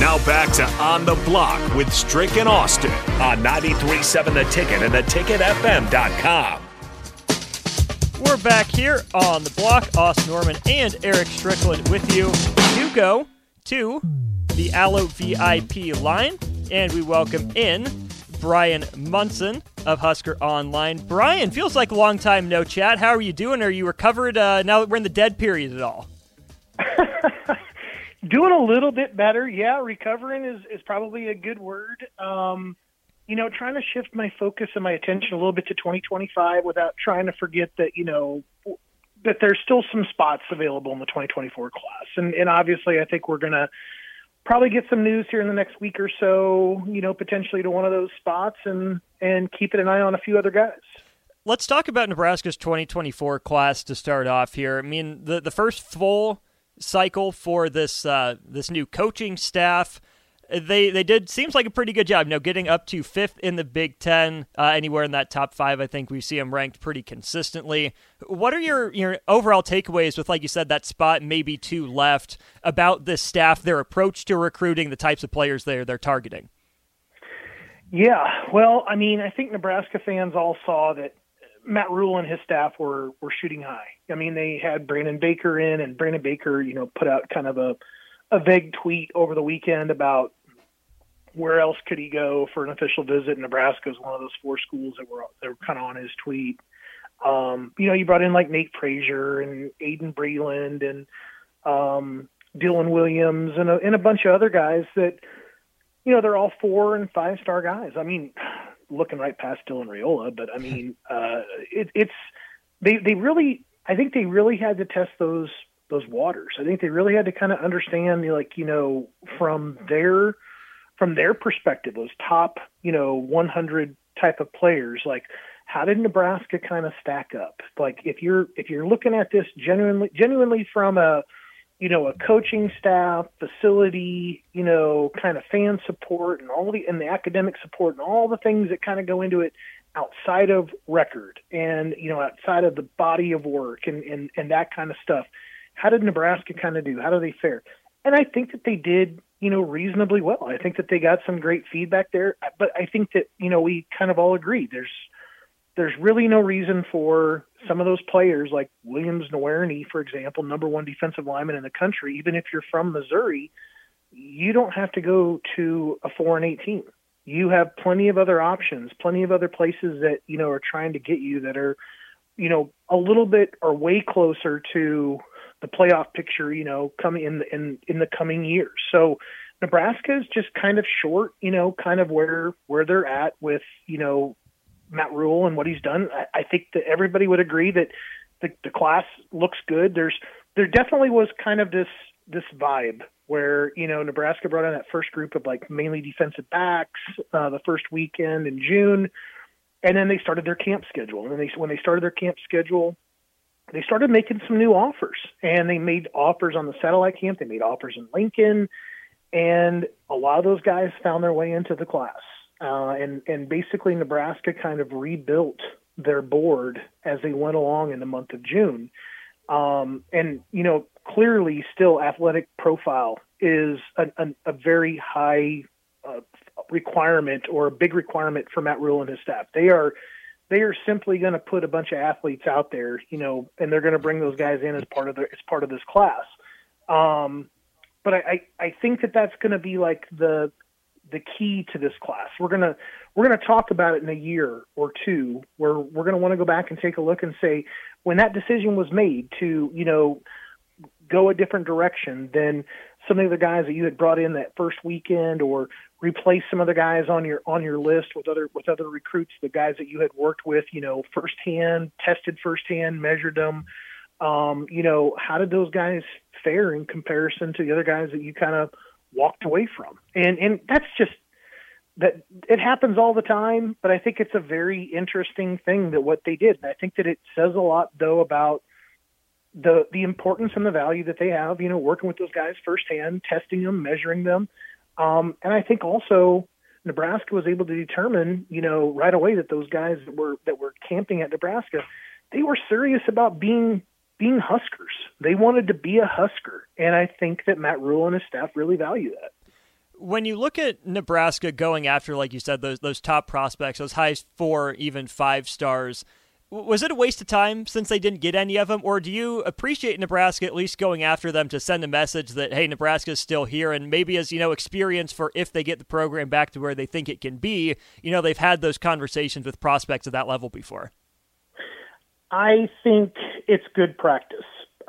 Now back to On the Block with Strick and Austin on 93.7 The Ticket and theticketfm.com. We're back here on the block. Austin Norman and Eric Strickland with you. You go to the Allo VIP line, and we welcome in Bryan Munson of Husker Online. Bryan, feels like a long time no chat. How are you doing? Are you recovered uh, now that we're in the dead period at all? Doing a little bit better. Yeah, recovering is, is probably a good word. Um, you know, trying to shift my focus and my attention a little bit to 2025 without trying to forget that, you know, that there's still some spots available in the 2024 class. And, and obviously, I think we're going to probably get some news here in the next week or so, you know, potentially to one of those spots and, and keeping an eye on a few other guys. Let's talk about Nebraska's 2024 class to start off here. I mean, the, the first full cycle for this uh, this new coaching staff. They they did seems like a pretty good job. You getting up to fifth in the Big Ten, uh, anywhere in that top five. I think we see them ranked pretty consistently. What are your your overall takeaways with, like you said, that spot maybe two left about this staff, their approach to recruiting, the types of players they're they're targeting? Yeah, well, I mean, I think Nebraska fans all saw that Matt Rhule and his staff were were shooting high. I mean, they had Brandon Baker in, and Brandon Baker, you know, put out kind of a a vague tweet over the weekend about where else could he go for an official visit. Nebraska is one of those four schools that were that were kind of on his tweet. Um, you know, you brought in like Nate Frazier and Aiden Breland and um, Dylan Williams and a, and a bunch of other guys that, you know, they're all four and five star guys. I mean, looking right past Dylan Raiola, but I mean, uh, it, it's they they really I think they really had to test those those waters. I think they really had to kind of understand like you know from their from their perspective, those top you know 100 type of players, like how did Nebraska kind of stack up? Like if you're if you're looking at this genuinely genuinely from a you know, a coaching staff, facility, you know, kind of fan support and all the and the academic support and all the things that kind of go into it outside of record and you know outside of the body of work and and and that kind of stuff. How did Nebraska kind of do? How do they fare? And I think that they did, you know, reasonably well. I think that they got some great feedback there, but I think that you know we kind of all agree there's there's really no reason for some of those players like Williams Nwaneri, for example, number one defensive lineman in the country, even if you're from Missouri, you don't have to go to a four and eight team. You have plenty of other options, plenty of other places that, you know, are trying to get you that are, you know, a little bit or way closer to the playoff picture, you know, coming in in in the coming years. So Nebraska is just kind of short, you know, kind of where where they're at with, you know, Matt Rhule and what he's done. I, I think that everybody would agree that the, the class looks good. There's there definitely was kind of this this vibe where you know Nebraska brought in that first group of like mainly defensive backs uh, the first weekend in June, and then they started their camp schedule. And they when they started their camp schedule, they started making some new offers, and they made offers on the satellite camp. They made offers in Lincoln, and a lot of those guys found their way into the class uh, and and basically Nebraska kind of rebuilt their board as they went along in the month of June. Um, and you know, clearly, still athletic profile is a, a, a very high uh, requirement or a big requirement for Matt Rhule and his staff. They are they are simply going to put a bunch of athletes out there, you know, and they're going to bring those guys in as part of their as part of this class. Um, but I, I, I think that that's going to be like the the key to this class. We're gonna we're gonna talk about it in a year or two, where we're gonna want to go back and take a look and say when that decision was made to you know go a different direction than some of the guys that you had brought in that first weekend, or replace some of the guys on your on your list with other with other recruits, the guys that you had worked with, you know, firsthand, tested firsthand, measured them. Um, you know, how did those guys fare in comparison to the other guys that you kind of walked away from. And and that's just that it happens all the time, but I think it's a very interesting thing that what they did. And I think that it says a lot though about the the importance and the value that they have, you know, working with those guys firsthand, testing them, measuring them. Um, and I think also Nebraska was able to determine, you know, right away that those guys that were that were camping at Nebraska, they were serious about being being Huskers. They wanted to be a Husker, and I think that Matt Rhule and his staff really value that. When you look at Nebraska going after, like you said, those those top prospects, those high four, even five stars, was it a waste of time since they didn't get any of them, or do you appreciate Nebraska at least going after them to send a message that hey, Nebraska is still here, and maybe as you know, experience for if they get the program back to where they think it can be, you know, they've had those conversations with prospects at that level before. I think it's good practice.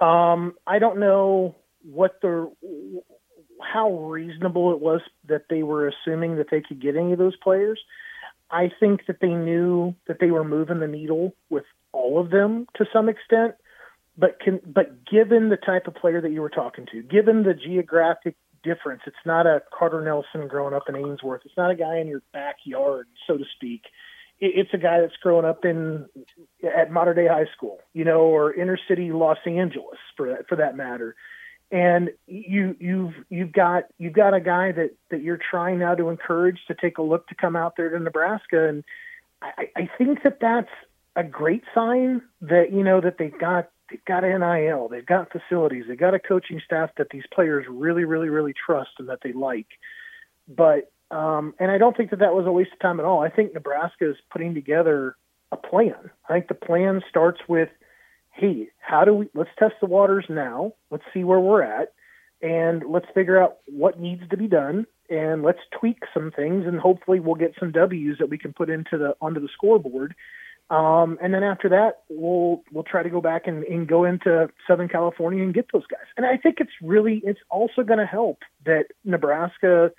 Um, I don't know what the how reasonable it was that they were assuming that they could get any of those players. I think that they knew that they were moving the needle with all of them to some extent, but can but given the type of player that you were talking to, given the geographic difference, it's not a Carter Nelson growing up in Ainsworth. It's not a guy in your backyard, so to speak. It's a guy that's growing up in at Mater Dei high school, you know, or inner city Los Angeles for that, for that matter. And you you've you've got you've got a guy that that you're trying now to encourage to take a look to come out there to Nebraska, and I, I think that that's a great sign that you know that they've got they've got NIL, they've got facilities, they've got a coaching staff that these players really really really trust and that they like, but um, and I don't think that that was a waste of time at all. I think Nebraska is putting together a plan. I think the plan starts with hey, how do we, let's test the waters now. Let's see where we're at and let's figure out what needs to be done and let's tweak some things and hopefully we'll get some W's that we can put into the, onto the scoreboard. Um, and then after that, we'll, we'll try to go back and, and go into Southern California and get those guys. And I think it's really, it's also going to help that Nebraska,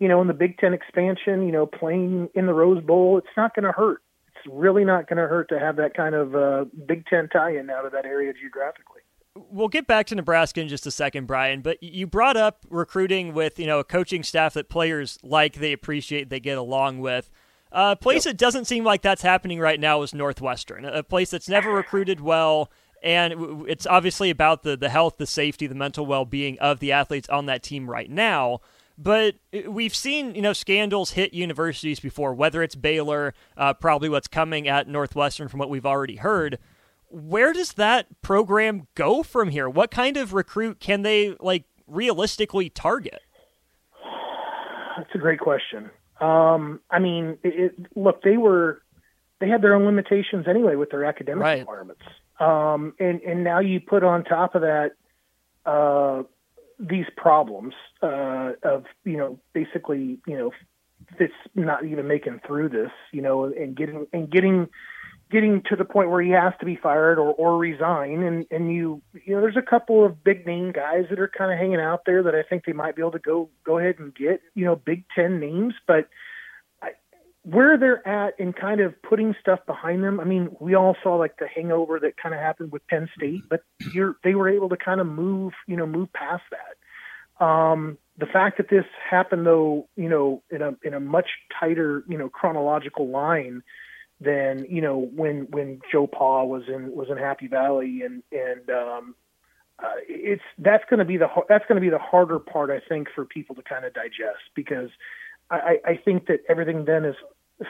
you know, in the Big Ten expansion, you know, playing in the Rose Bowl, it's not going to hurt it's really not going to hurt to have that kind of uh, Big Ten tie-in out of that area geographically. We'll get back to Nebraska in just a second, Bryan. But you brought up recruiting with you know a coaching staff that players like, they appreciate, they get along with. A place yep. that doesn't seem like that's happening right now is Northwestern, a place that's never recruited well, and it's obviously about the the health, the safety, the mental well being of the athletes on that team right now. But we've seen, you know, scandals hit universities before, whether it's Baylor, uh, probably what's coming at Northwestern from what we've already heard. Where does that program go from here? What kind of recruit can they, like, realistically target? That's a great question. Um, I mean, it, it, look, they were they had their own limitations anyway with their academic right. requirements, um, and and now you put on top of that uh, these problems uh, of you know basically you know Fitz not even making through this you know and getting and getting getting to the point where he has to be fired or, or resign. And and you you know there's a couple of big name guys that are kind of hanging out there that I think they might be able to go go ahead and get you know Big Ten names. But where they're at in kind of putting stuff behind them. I mean, we all saw like the hangover that kind of happened with Penn State, but they were able to kind of move, you know, move past that. Um, the fact that this happened though, you know, in a in a much tighter, you know, chronological line than you know when when Joe Pa was in was in Happy Valley and and um, uh, it's that's going to be the that's going to be the harder part I think for people to kind of digest because I, I think that everything then is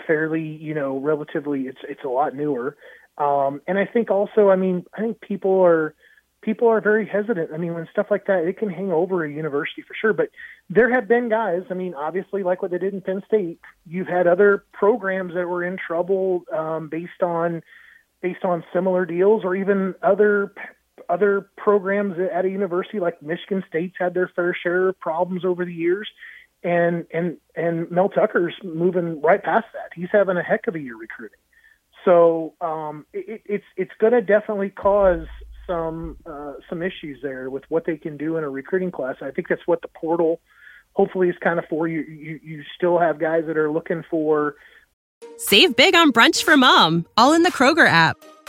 fairly, you know, relatively. It's it's a lot newer, um, and I think also, I mean, I think people are people are very hesitant. I mean, when stuff like that, it can hang over a university for sure. But there have been guys. I mean, obviously, like what they did in Penn State, you've had other programs that were in trouble um, based on based on similar deals, or even other other programs at a university like Michigan State's had their fair share of problems over the years and and and Mel Tucker's moving right past that. He's having a heck of a year recruiting. So um, it, it's it's going to definitely cause some uh, some issues there with what they can do in a recruiting class. I think that's what the portal hopefully is kind of for. You you, you still have guys that are looking for. Save big on brunch for mom, all in the Kroger app.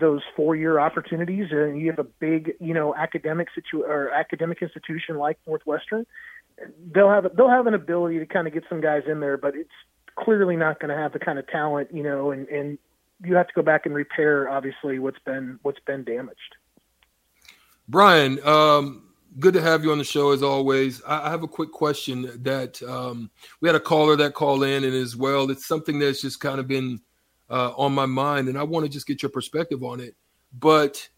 those four-year opportunities, and you have a big, you know, academic situ or academic institution like Northwestern, they'll have they'll have an ability to kind of get some guys in there, but it's clearly not going to have the kind of talent, you know, and and you have to go back and repair obviously what's been what's been damaged. Bryan, um, good to have you on the show as always. I, I have a quick question that um, we had a caller that called in, and as well, it's something that's just kind of been uh, on my mind, and I want to just get your perspective on it. But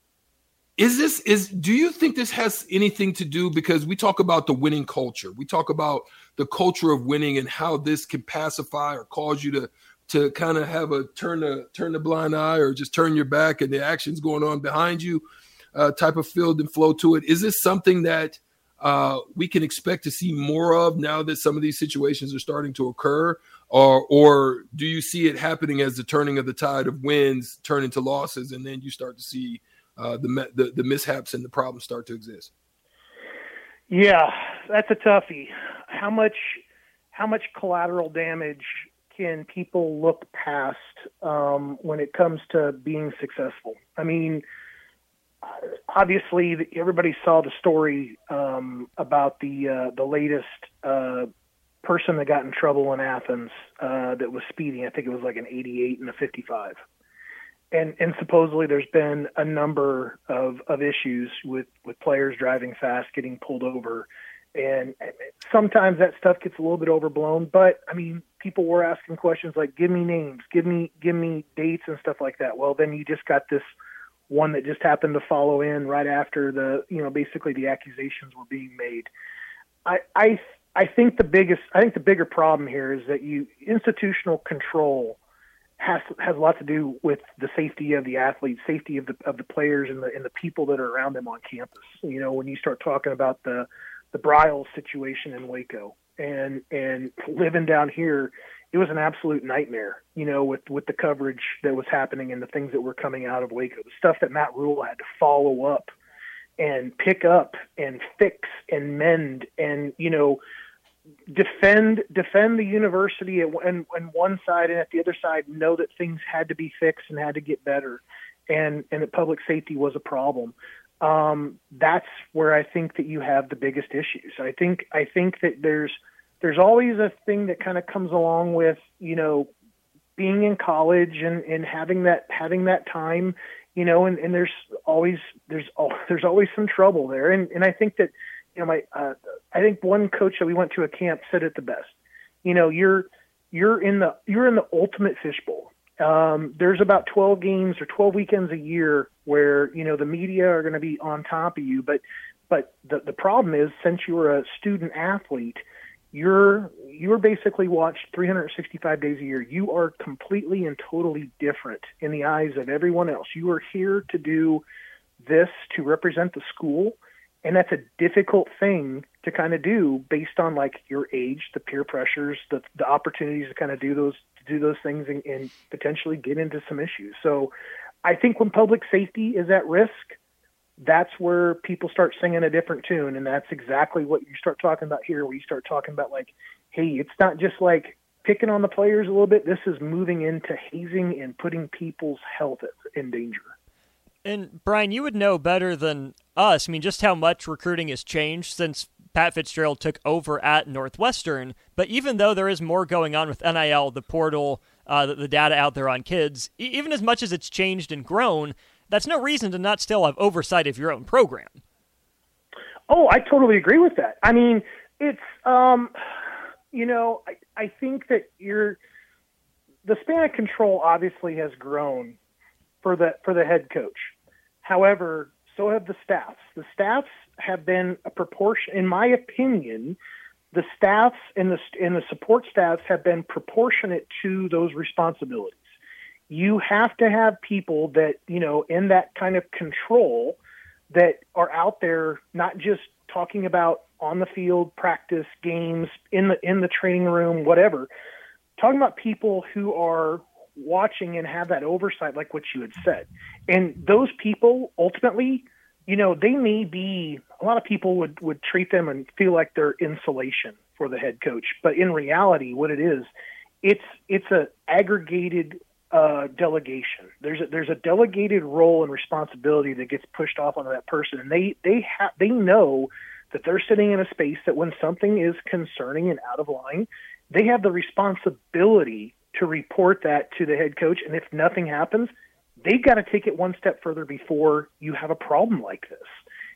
is this is do you think this has anything to do because we talk about the winning culture, we talk about the culture of winning and how this can pacify or cause you to to kind of have a turn a turn the blind eye or just turn your back and the actions going on behind you uh, type of field and flow to it. Is this something that uh, we can expect to see more of now that some of these situations are starting to occur? Or, or do you see it happening as the turning of the tide of wins turn into losses, and then you start to see uh, the, the the mishaps and the problems start to exist? Yeah, that's a toughie. How much how much collateral damage can people look past um, when it comes to being successful? I mean, obviously everybody saw the story um, about the uh, the latest uh, person that got in trouble in Athens uh, that was speeding. I think it was like an 88 and a 55. And and supposedly there's been a number of, of issues with, with players driving fast, getting pulled over. And sometimes that stuff gets a little bit overblown, but I mean, people were asking questions like, "Give me names, give me give me dates and stuff like that." Well, then you just got this one that just happened to follow in right after the you know basically the accusations were being made. I I I think the biggest I think the bigger problem here is that you institutional control has has a lot to do with the safety of the athletes, safety of the of the players and the and the people that are around them on campus. You know, when you start talking about the the Briles situation in Waco and and living down here it was an absolute nightmare, you know, with with the coverage that was happening and the things that were coming out of Waco, the stuff that Matt Rhule had to follow up and pick up and fix and mend and you know defend defend the university at and, and one side and at the other side know that things had to be fixed and had to get better and and that public safety was a problem um, that's where I think that you have the biggest issues. I think I think that there's there's always a thing that kind of comes along with you know being in college and and having that having that time you know and and there's always there's there's always some trouble there and and I think that you know my uh, I think one coach that we went to a camp said it the best you know you're you're in the you're in the ultimate fishbowl um, there's about 12 games or 12 weekends a year where you know the media are going to be on top of you but but the the problem is since you're a student athlete you're you're basically watched 365 days a year. You are completely and totally different in the eyes of everyone else. You are here to do this to represent the school, and that's a difficult thing to kind of do based on like your age, the peer pressures, the the opportunities to kind of do those do those things and, and potentially get into some issues. So, I think when public safety is at risk, that's where people start singing a different tune and that's exactly what you start talking about here where you start talking about like hey it's not just like picking on the players a little bit this is moving into hazing and putting people's health in danger and bryan you would know better than us i mean just how much recruiting has changed since pat fitzgerald took over at northwestern but even though there is more going on with nil the portal uh, the, the data out there on kids even as much as it's changed and grown that's no reason to not still have oversight of your own program. Oh, I totally agree with that. I mean, it's um, you know, I, I think that you're the span of control obviously has grown for the for the head coach. However, so have the staffs. The staffs have been a proportion, in my opinion, the staffs and the and the support staffs have been proportionate to those responsibilities you have to have people that you know in that kind of control that are out there not just talking about on the field, practice, games, in the in the training room, whatever. Talking about people who are watching and have that oversight, like what you had said. And those people ultimately, you know, they may be a lot of people would would treat them and feel like they're insulation for the head coach, but in reality, what it is, it's it's a aggregated uh, delegation. There's a, there's a delegated role and responsibility that gets pushed off onto that person, and they they have they know that they're sitting in a space that when something is concerning and out of line, they have the responsibility to report that to the head coach. And if nothing happens, they've got to take it one step further before you have a problem like this.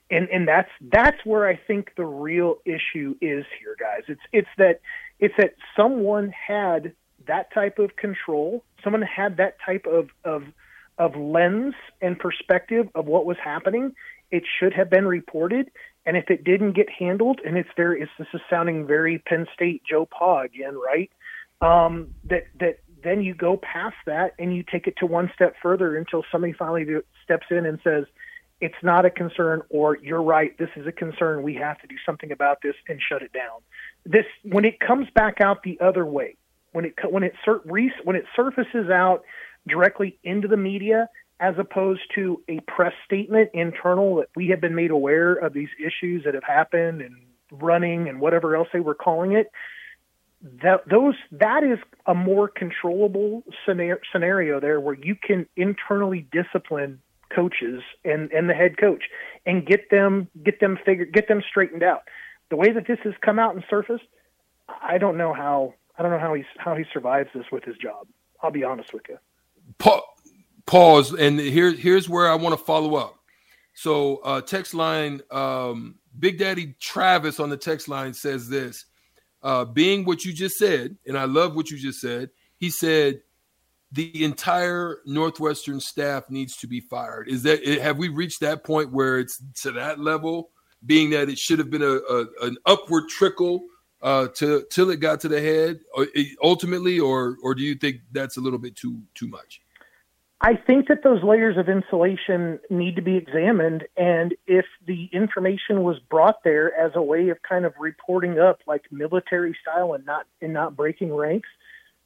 And and that's that's where I think the real issue is here, guys. It's it's that it's that someone had that type of control, someone had that type of of of lens and perspective of what was happening. It should have been reported, and if it didn't get handled, and it's very, this is sounding very Penn State Joe Pa again, right? Um, that that then you go past that and you take it to one step further until somebody finally do, steps in and says, "It's not a concern," or "You're right, this is a concern. We have to do something about this and shut it down." This when it comes back out the other way, when it when it when it surfaces out directly into the media as opposed to a press statement internal that we have been made aware of these issues that have happened and running and whatever else they were calling it that those that is a more controllable scenario, there where you can internally discipline coaches and and the head coach and get them get them figured get them straightened out. The way that this has come out and surfaced i don't know how i don't know how he's how he survives this with his job. I'll be honest with you. Paul, pause and here here's where i want to follow up. So uh text line um big daddy travis on the text line says this uh being what you just said and i love what you just said he said the entire northwestern staff needs to be fired. Is that have we reached that point where it's to that level being that it should have been a, a an upward trickle uh to till it got to the head uh, ultimately or or do you think that's a little bit too too much I think that those layers of insulation need to be examined. And if the information was brought there as a way of kind of reporting up like military style and not and not breaking ranks,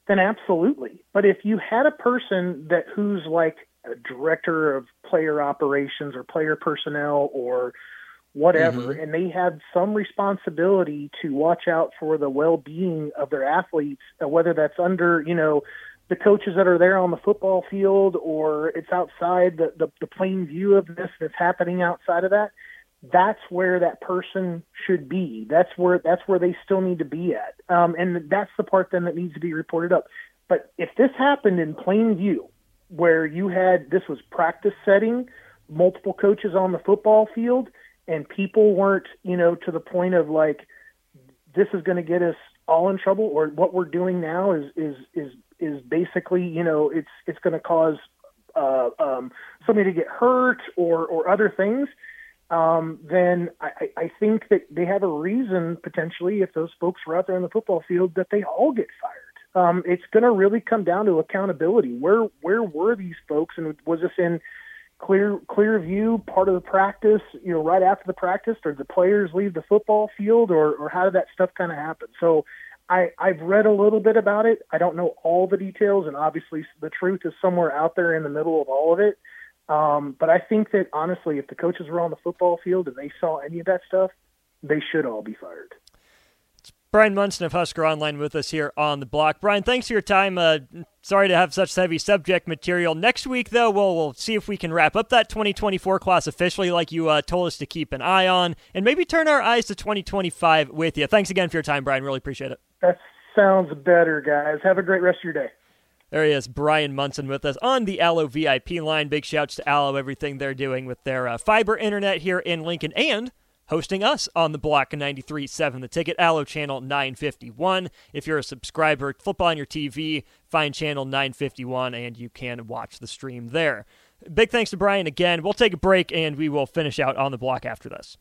then absolutely. But if you had a person that who's like a director of player operations or player personnel or whatever, mm-hmm. and they had some responsibility to watch out for the well-being of their athletes, uh, whether that's under, you know, the coaches that are there on the football field or it's outside the, the, the plain view of this that's happening outside of that that's where that person should be. That's where that's where they still need to be at. Um, and that's the part then that needs to be reported up. But if this happened in plain view where you had this was practice setting multiple coaches on the football field and people weren't you know to the point of like this is going to get us all in trouble or what we're doing now is is is is basically, you know, it's it's going to cause uh, um, somebody to get hurt or or other things, um, then I, I think that they have a reason potentially if those folks were out there on the football field that they all get fired. Um, it's going to really come down to accountability. Where where were these folks, and was this in clear clear view part of the practice? You know, right after the practice, or the players leave the football field, or or how did that stuff kind of happen? So I, I've read a little bit about it. I don't know all the details, and obviously the truth is somewhere out there in the middle of all of it. Um, but I think that honestly, if the coaches were on the football field and they saw any of that stuff, they should all be fired. It's Bryan Munson of Husker Online with us here on the block. Bryan, thanks for your time. Uh, sorry to have such heavy subject material. Next week, though, we'll, we'll see if we can wrap up that 2024 class officially, like you uh, told us to keep an eye on, and maybe turn our eyes to 2025 with you. Thanks again for your time, Bryan. Really appreciate it. That sounds better, guys. Have a great rest of your day. There he is, Bryan Munson with us on the Allo VIP line. Big shouts to Allo, everything they're doing with their uh, fiber internet here in Lincoln and hosting us on the block 93.7 the ticket allo channel 951 if you're a subscriber flip on your tv find channel 951 and you can watch the stream there big thanks to bryan again we'll take a break and we will finish out on the block after this